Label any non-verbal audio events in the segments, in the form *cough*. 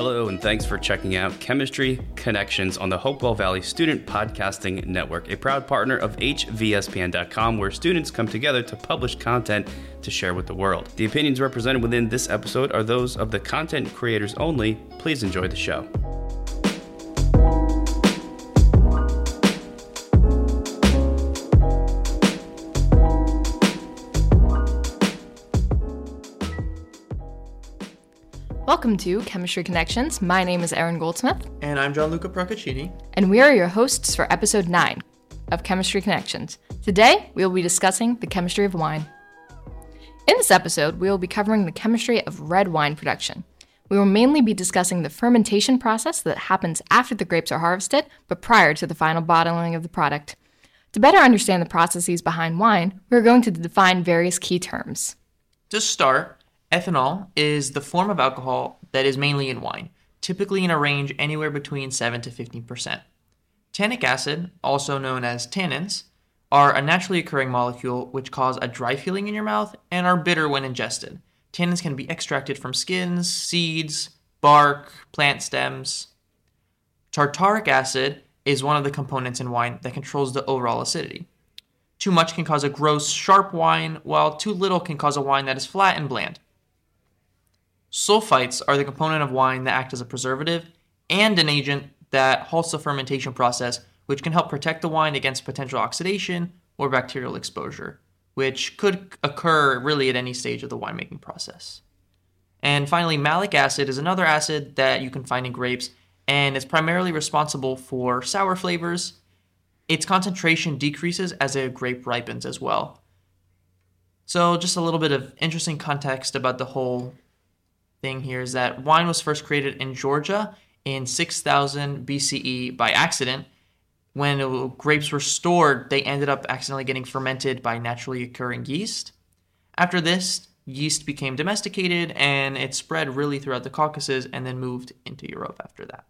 Hello, and thanks for checking out Chemistry Connections on the Hopewell Valley Student Podcasting Network, a proud partner of HVSPN.com, where students come together to publish content to share with the world. The opinions represented within this episode are those of the content creators only. Please enjoy the show. Welcome to Chemistry Connections. My name is Erin Goldsmith, And I'm Gianluca Procaccini. and we are your hosts for episode 9 of Chemistry Connections. Today, we will be discussing the chemistry of wine. In this episode, we will be covering the chemistry of red wine production. We will mainly be discussing the fermentation process that happens after the grapes are harvested, but prior to the final bottling of the product. To better understand the processes behind wine, we are going to define various key terms. To start, ethanol is the form of alcohol that is mainly in wine, typically in a range anywhere between 7 to 15%. Tannic acid, also known as tannins, are a naturally occurring molecule which cause a dry feeling in your mouth and are bitter when ingested. Tannins can be extracted from skins, seeds, bark, plant stems. Tartaric acid is one of the components in wine that controls the overall acidity. Too much can cause a gross, sharp wine, while too little can cause a wine that is flat and bland. Sulfites are the component of wine that act as a preservative and an agent that halts the fermentation process, which can help protect the wine against potential oxidation or bacterial exposure, which could occur really at any stage of the winemaking process. And finally, malic acid is another acid that you can find in grapes, and it's primarily responsible for sour flavors. Its concentration decreases as a grape ripens as well. So, just a little bit of interesting context about the whole thing here is that wine was first created in Georgia in 6000 BCE by accident. When it- grapes were stored, they ended up accidentally getting fermented by naturally occurring yeast. After this, yeast became domesticated and it spread really throughout the Caucasus and then moved into Europe after that.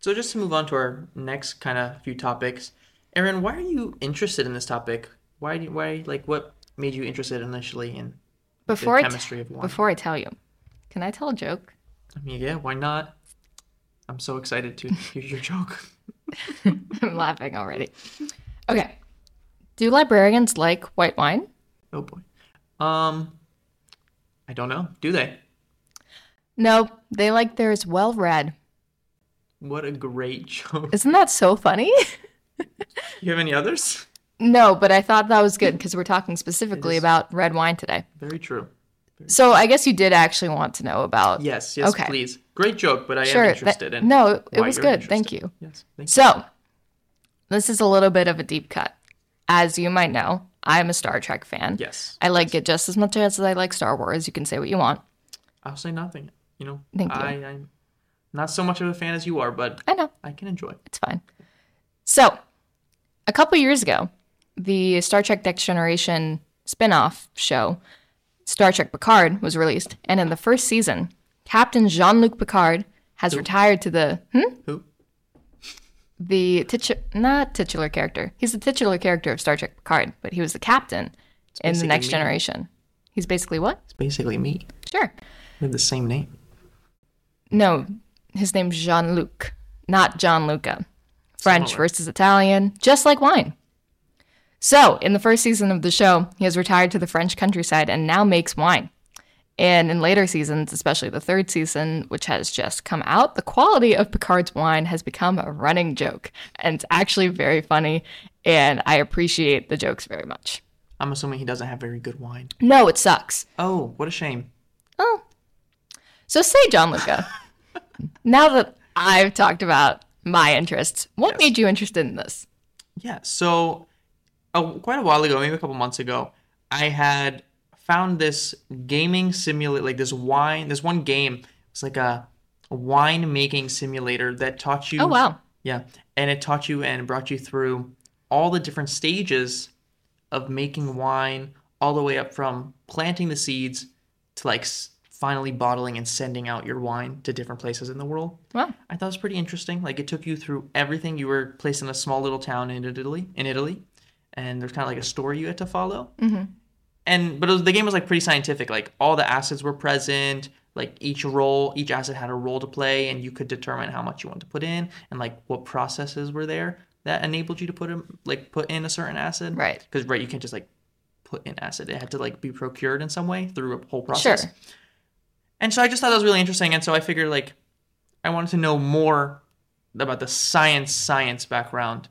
So, just to move on to our next kind of few topics, Erin, why are you interested in this topic? Why, do you, why, like, what made you interested initially in Before the I t- chemistry of wine? Before I tell you, can I tell a joke? I mean, yeah, why not? I'm so excited to *laughs* hear your joke. *laughs* I'm laughing already. Okay. Do librarians like white wine? Oh boy. Um, I don't know. Do they? No, they like theirs well read. What a great joke. Isn't that so funny? You have any others? no, but I thought that was good because we're talking specifically about red wine today. Very true. So I guess you did actually want to know about. Yes, yes, Okay. please. Great joke, but I Sure. am that- interested in. no, it was good. Thank you. Yes, thank you. So, this is a little bit of a deep cut. As you might know, I'm a Star Trek fan. Yes. I like it just as much as I like Star Wars. You can say what you want. I'll say nothing. You know, Thank you. I, I'm not so much of a fan as you are, but I know. I can enjoy. It's fine. So, a couple years ago, the Star Trek Next Generation spin off show, Star Trek Picard, was released. And in the first season, Captain Jean Luc Picard has retired to the. Hmm? Who? The titu- not titular character. He's the titular character of Star Trek Picard, but he was the captain in the Next me. Generation. He's basically what? It's basically me. Sure. We have the same name. No, his name's Jean Luc, not John Luca. French versus Italian, just like wine. So, in the first season of the show, he has retired to the French countryside and now makes wine. And in later seasons, especially the third season, which has just come out, the quality of Picard's wine has become a running joke. And it's actually very funny, and I appreciate the jokes very much. I'm assuming he doesn't have very good wine. No, it sucks. Oh, what a shame. Oh. So say, Gianluca, *laughs* now that I've talked about my interests, what Yes. made you interested in this? Yeah, so uh, quite a while ago, maybe a couple months ago, I had found this gaming simulator, like this wine, this one game. It's like a, a wine making simulator that taught you. Oh, wow. Yeah, and it taught you and brought you through all the different stages of making wine, all the way up from planting the seeds to like finally bottling and sending out your wine to different places in the world. Wow. I thought it was pretty interesting. Like it took you through everything. You were placed in a small little town in Italy, in Italy, and there's kind of like a story you had to follow. Mm-hmm. And but it was, the game was like pretty scientific. Like all the acids were present. Like each role, each acid had a role to play, and you could determine how much you want to put in, and like what processes were there that enabled you to put in, like put in a certain acid. Right. Because right, you can't just like put in acid. It had to like be procured in some way through a whole process. Sure. And so I just thought that was really interesting, and so I figured like I wanted to know more about the science science background,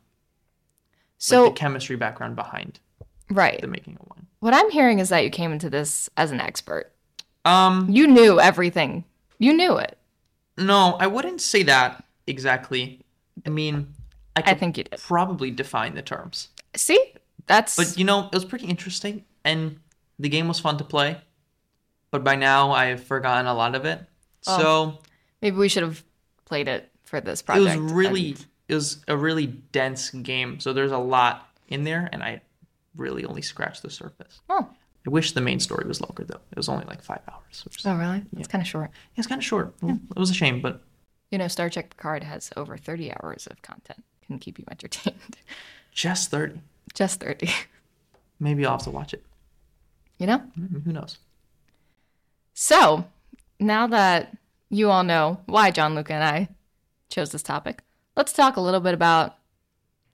So, like the chemistry background behind right. the making of wine. What I'm hearing is that you came into this as an expert. Um, You knew everything. You knew it. no, I wouldn't say that exactly. I mean, I I think you did. probably define the terms, See? That's but you know, it was pretty interesting, and the game was fun to play. But by now, I've forgotten a lot of it. Oh. So maybe we should have played it for this project. it was really, and- it was a really dense game. So there's a lot in there, and I really only scratched the surface. Oh. I wish the main story was longer though. It was only like five hours. Which is, Oh, really? It's kind of short. yeah, it's kind of short. It was a shame, but You know, Star Trek Picard has over 30 hours of content. Can keep you entertained. *laughs* just thirty. Just 30. Maybe I'll have to watch it. You know? Mm, Who knows? So, now that you all know why Gianluca and I chose this topic, let's talk a little bit about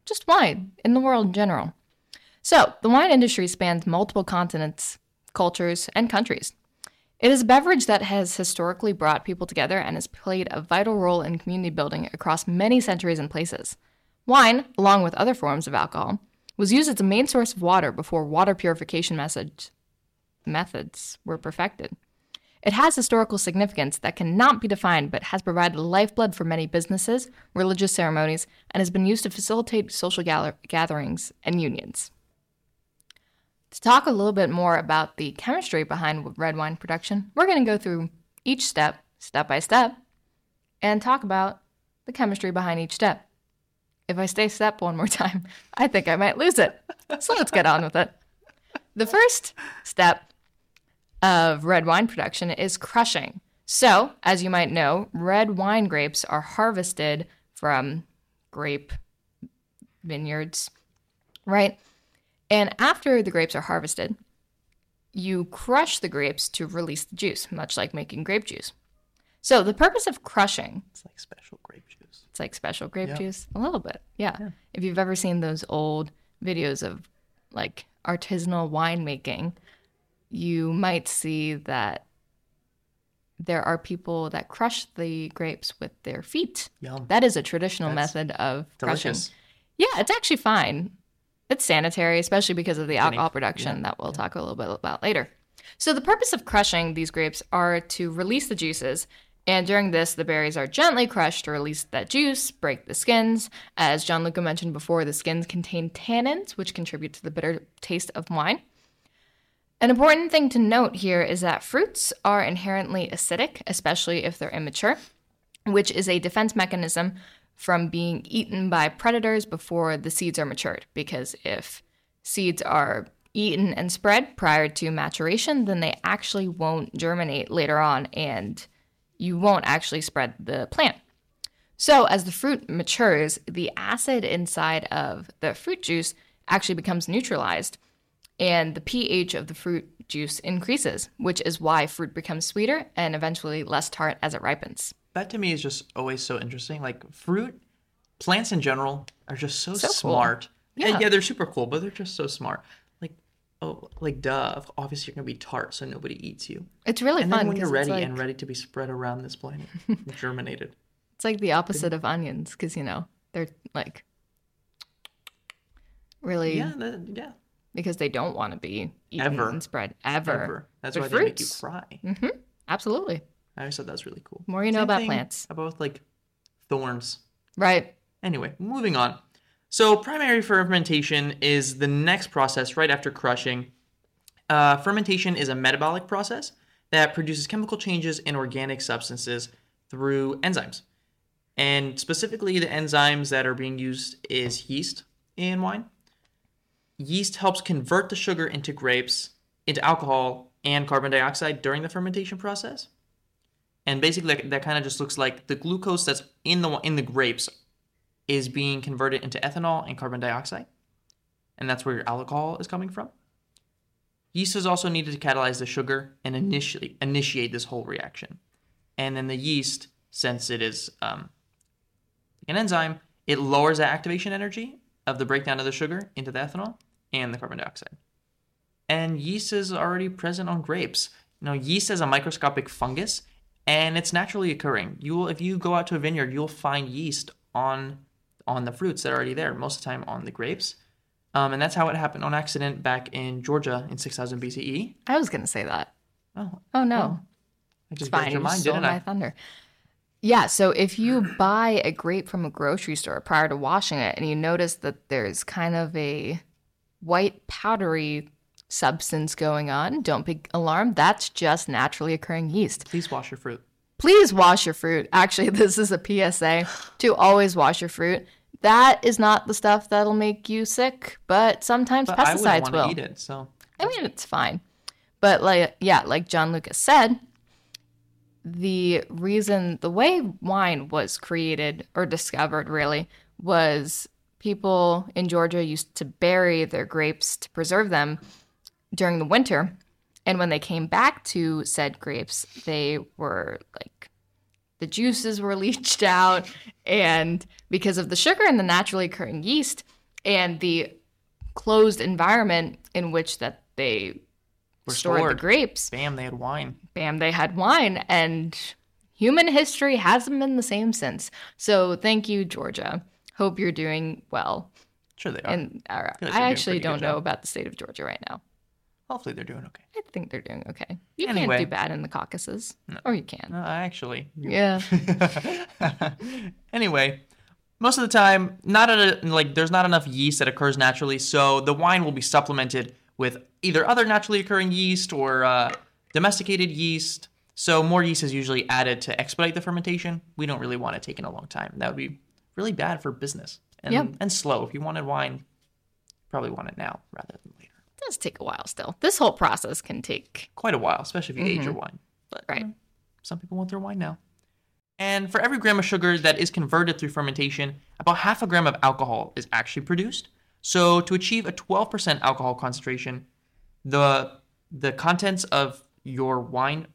just wine in the world in general. So, the wine industry spans multiple continents, cultures, and countries. It is a beverage that has historically brought people together and has played a vital role in community building across many centuries and places. Wine, along with other forms of alcohol, was used as a main source of water before water purification methods were perfected. It has historical significance that cannot be defined but has provided lifeblood for many businesses, religious ceremonies, and has been used to facilitate social gather- gatherings and unions. To talk a little bit more about the chemistry behind red wine production, we're going to go through each step, step by step, and talk about the chemistry behind each step. If I stay step one more *laughs* time, I think I might lose it. So let's get on with it. The first step of red wine production is crushing. So, as you might know, red wine grapes are harvested from grape vineyards, right? And after the grapes are harvested, you crush the grapes to release the juice, much like making grape juice. So, the purpose of crushing It's like special grape juice. it's like special grape Yeah. juice. A little bit. Yeah. If you've ever seen those old videos of like artisanal winemaking, you might see that there are people that crush the grapes with their feet. Yum. That is a traditional That's method of crushing. Delicious. Yeah, it's actually fine. It's sanitary, especially because of the alcohol production yeah, that we'll talk a little bit about later. So, the purpose of crushing these grapes are to release the juices. And during this, the berries are gently crushed to release that juice, break the skins. As Gianluca mentioned before, the skins contain tannins, which contribute to the bitter taste of wine. An important thing to note here is that fruits are inherently acidic, especially if they're immature, which is a defense mechanism from being eaten by predators before the seeds are matured. Because if seeds are eaten and spread prior to maturation, then they actually won't germinate later on and you won't actually spread the plant. So, as the fruit matures, the acid inside of the fruit juice actually becomes neutralized and the pH of the fruit juice increases, which is why fruit becomes sweeter and eventually less tart as it ripens. That to me is just always so interesting. Like fruit, plants in general are just so, So cool. smart. Yeah. And yeah, they're super cool, but they're just so smart. Like, oh, like duh. Obviously, you're gonna be tart, so nobody eats you. It's really And fun then when you're ready like, and ready to be spread around this planet, *laughs* germinated. it's like the opposite of onions because you know they're like really Yeah, that, yeah. Because they don't want to be eaten Ever. and spread ever. Ever. That's But why they make you fruits- cry. Absolutely. I always thought that was really cool. More you know about plants. About like thorns. Right. Anyway, moving on. So, primary fermentation is the next process right after crushing. Uh, fermentation is a metabolic process that produces chemical changes in organic substances through enzymes. And specifically, the enzymes that are being used is yeast in wine. Yeast helps convert the sugar into grapes, into alcohol, and carbon dioxide during the fermentation process. And basically, that, that kind of just looks like the glucose that's in the in the grapes is being converted into ethanol and carbon dioxide. and that's where your alcohol is coming from. Yeast is also needed to catalyze the sugar and initially initiate this whole reaction. And then the yeast, since it is um, an enzyme, it lowers the activation energy of the breakdown of the sugar into the ethanol and the carbon dioxide. And yeast is already present on grapes. Now, yeast is a microscopic fungus and it's naturally occurring. You will if you go out to a vineyard, you'll find yeast on on the fruits that are already there, most of the time on the grapes. Um, and that's how it happened on accident back in Georgia in 6000 BCE. I was going to say that. Oh, Oh no. I just read your You mind, stole didn't my I? thunder. Yeah, so if you buy a grape from a grocery store prior to washing it and you notice that there's kind of a white powdery substance going on, don't be alarmed. That's just naturally occurring yeast. Please wash your fruit. Please wash your fruit. Actually, *laughs* this is a PSA to always wash your fruit. That is not the stuff that'll make you sick, but sometimes But pesticides want will. to eat it, so I mean, it's fine. But like, yeah, like John Lucas said, the reason the way wine was created or discovered really was people in Georgia used to bury their grapes to preserve them during the winter. And when they came back to said grapes, they were like the juices were *laughs* leached out and because of the sugar and the naturally occurring yeast and the closed environment in which that they Were stored, stored. the grapes bam, they had wine. bam they had wine and human history hasn't been the same since so thank you georgia hope you're doing well Sure they are. and i a actually don't know job. about the state of georgia right now Hopefully they're doing okay. i think they're doing okay you Anyway. can't do bad in the caucasus or you can Uh, actually, yeah *laughs* anyway, most of the time, not a, like there's not enough yeast that occurs naturally, so the wine will be supplemented with either other naturally occurring yeast or uh, domesticated yeast. So more yeast is usually added to expedite the fermentation. We don't really want it taking a long time. That would be really bad for business and Yep. and slow. If you wanted wine, probably want it now rather than later. it does take a while still this whole process can take Quite a while, especially if you age your mm-hmm. wine. But right Some people want their wine now. And for every gram of sugar that is converted through fermentation, about half a gram of alcohol is actually produced. So to achieve a 12% alcohol concentration, the the contents of your wine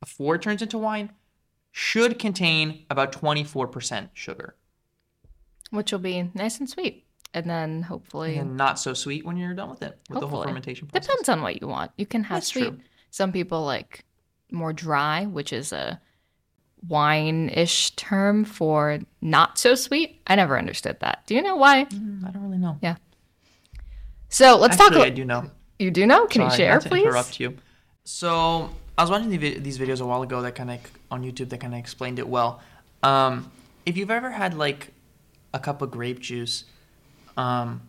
before it turns into wine should contain about 24% sugar. Which will be nice and sweet and then hopefully And not so sweet when you're done with it, with the whole fermentation process. Depends on what you want. You can have That's sweet. true. Some people like more dry, which is a wine-ish term for not so sweet. I never understood that. Do you know why? Mm, I don't really know. Yeah. So let's Actually, talk. I do know. You do know? Can you share, please? interrupt you. So I was watching the vi- these videos a while ago that kind of on YouTube that kind of explained it well. Um, if you've ever had like a cup of grape juice, um,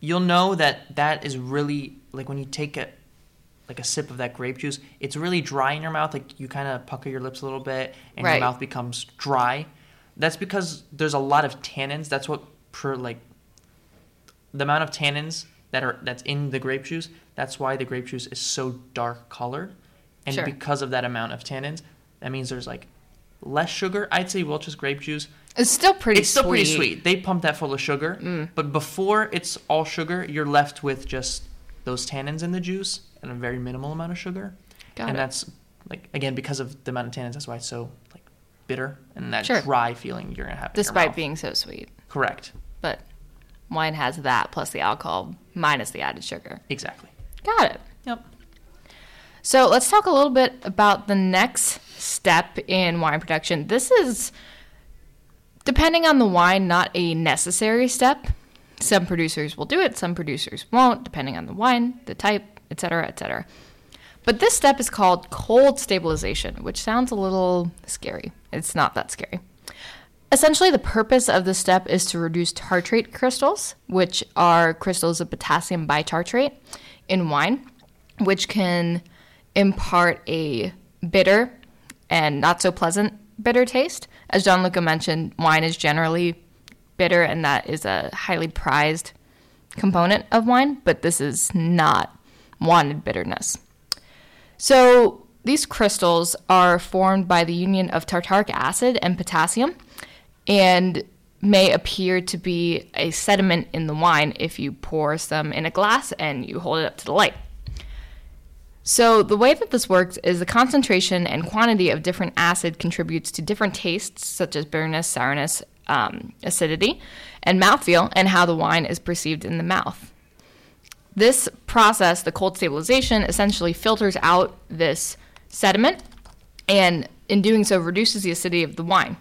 you'll know that that is really like when you take a like a sip of that grape juice, it's really dry in your mouth. Like you kind of pucker your lips a little bit, and Right. your mouth becomes dry. That's because there's a lot of tannins. That's what per like the amount of tannins that are that's in the grape juice. That's why the grape juice is so dark colored, and Sure. because of that amount of tannins, that means there's like less sugar. I'd say Welch's grape juice. It's still pretty. It's still sweet. pretty sweet. They pump that full of sugar, Mm. but before it's all sugar, you're left with just those tannins in the juice and a very minimal amount of sugar. Got and it. that's like again because of the amount of tannins. That's why it's so like bitter and that Sure. dry feeling you're gonna have. Despite being so sweet, correct, but wine has that plus the alcohol minus the added sugar. exactly. Got it. Yep. So let's talk a little bit about the next step in wine production. This is, depending on the wine, not a necessary step. Some producers will do it, some producers won't, depending on the wine, the type, etc., etc. But this step is called cold stabilization, which sounds a little scary. It's not that scary. Essentially, the purpose of this step is to reduce tartrate crystals, which are crystals of potassium bitartrate in wine, which can impart a bitter and not so pleasant bitter taste. As Gianluca mentioned, wine is generally bitter, and that is a highly prized component of wine, but this is not wanted bitterness. So these crystals are formed by the union of tartaric acid and potassium, and may appear to be a sediment in the wine if you pour some in a glass and you hold it up to the light. So, the way that this works is the concentration and quantity of different acid contributes to different tastes, such as bitterness, sourness, um, acidity, and mouthfeel, and how the wine is perceived in the mouth. This process, the cold stabilization, essentially filters out this sediment and, in doing so, reduces the acidity of the wine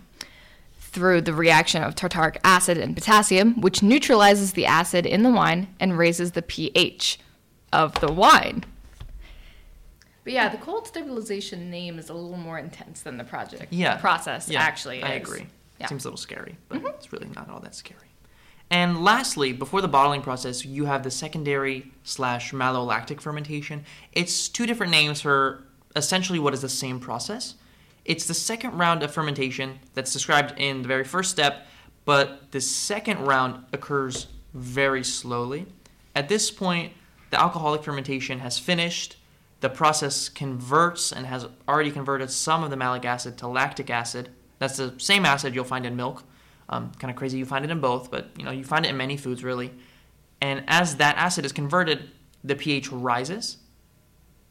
through the reaction of tartaric acid and potassium, which neutralizes the acid in the wine and raises the pH of the wine. But yeah, the cold stabilization name is a little more intense than the project Yeah. process Yeah, actually I is. agree. Yeah. Seems a little scary, but mm-hmm. it's really not all that scary. And lastly, before the bottling process, you have the secondary slash malolactic fermentation. It's two different names for essentially what is the same process. It's the second round of fermentation that's described in the very first step, but the second round occurs very slowly. At this point, the alcoholic fermentation has finished. The process converts and has already converted some of the malic acid to lactic acid. That's the same acid you'll find in milk. Um, kind of crazy you find it in both, but you know you find it in many foods really. And as that acid is converted, the pH rises,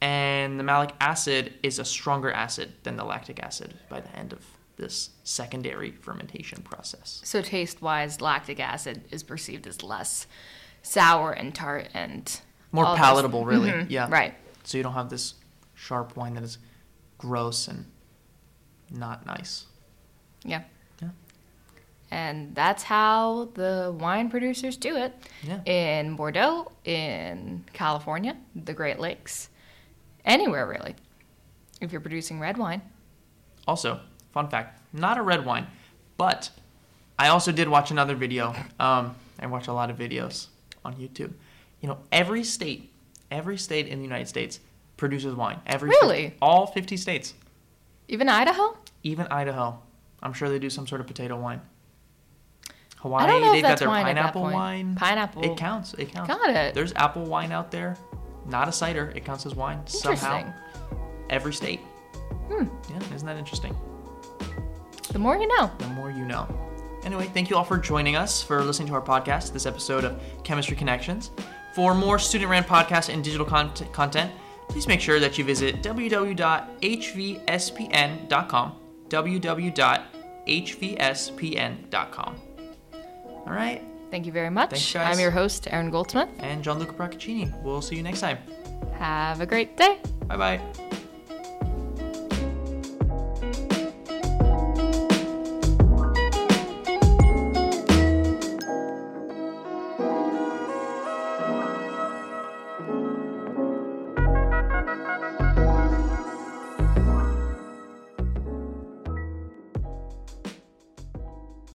and the malic acid is a stronger acid than the lactic acid by the end of this secondary fermentation process. So taste wise, lactic acid is perceived as less sour and tart and More palatable, really. Mhm, Yeah. Right. So you don't have this sharp wine that is gross and not nice. Yeah. Yeah. And that's how the wine producers do it Yeah. in Bordeaux, in California, the Great Lakes, anywhere really. If you're producing red wine, Also, fun fact, not a red wine, but I also did watch another video. Um, I watch a lot of videos on YouTube. You know, every state, every state in the United States produces wine. Every Really? all 50 states, even Idaho. even Idaho. I'm sure they do some sort of potato wine. Hawaii, I don't know if they've got their wine pineapple wine. Pineapple. It counts. It counts. Got it. There's apple wine out there. Not a cider. It counts as wine somehow. Interesting. Every state. Hmm. Yeah, isn't that interesting? The more you know. the more you know. Anyway, thank you all for joining us for listening to our podcast, this episode of Chemistry Connections. For more student ran podcasts and digital cont- content, please make sure that you visit www.hvspn.com. www.hvspn.com. All right, Thank you very much. Thanks, guys. I'm your host, Erin Goldsmith. and Gianluca Procaccini. We'll see you next time. Have a great day. Bye bye.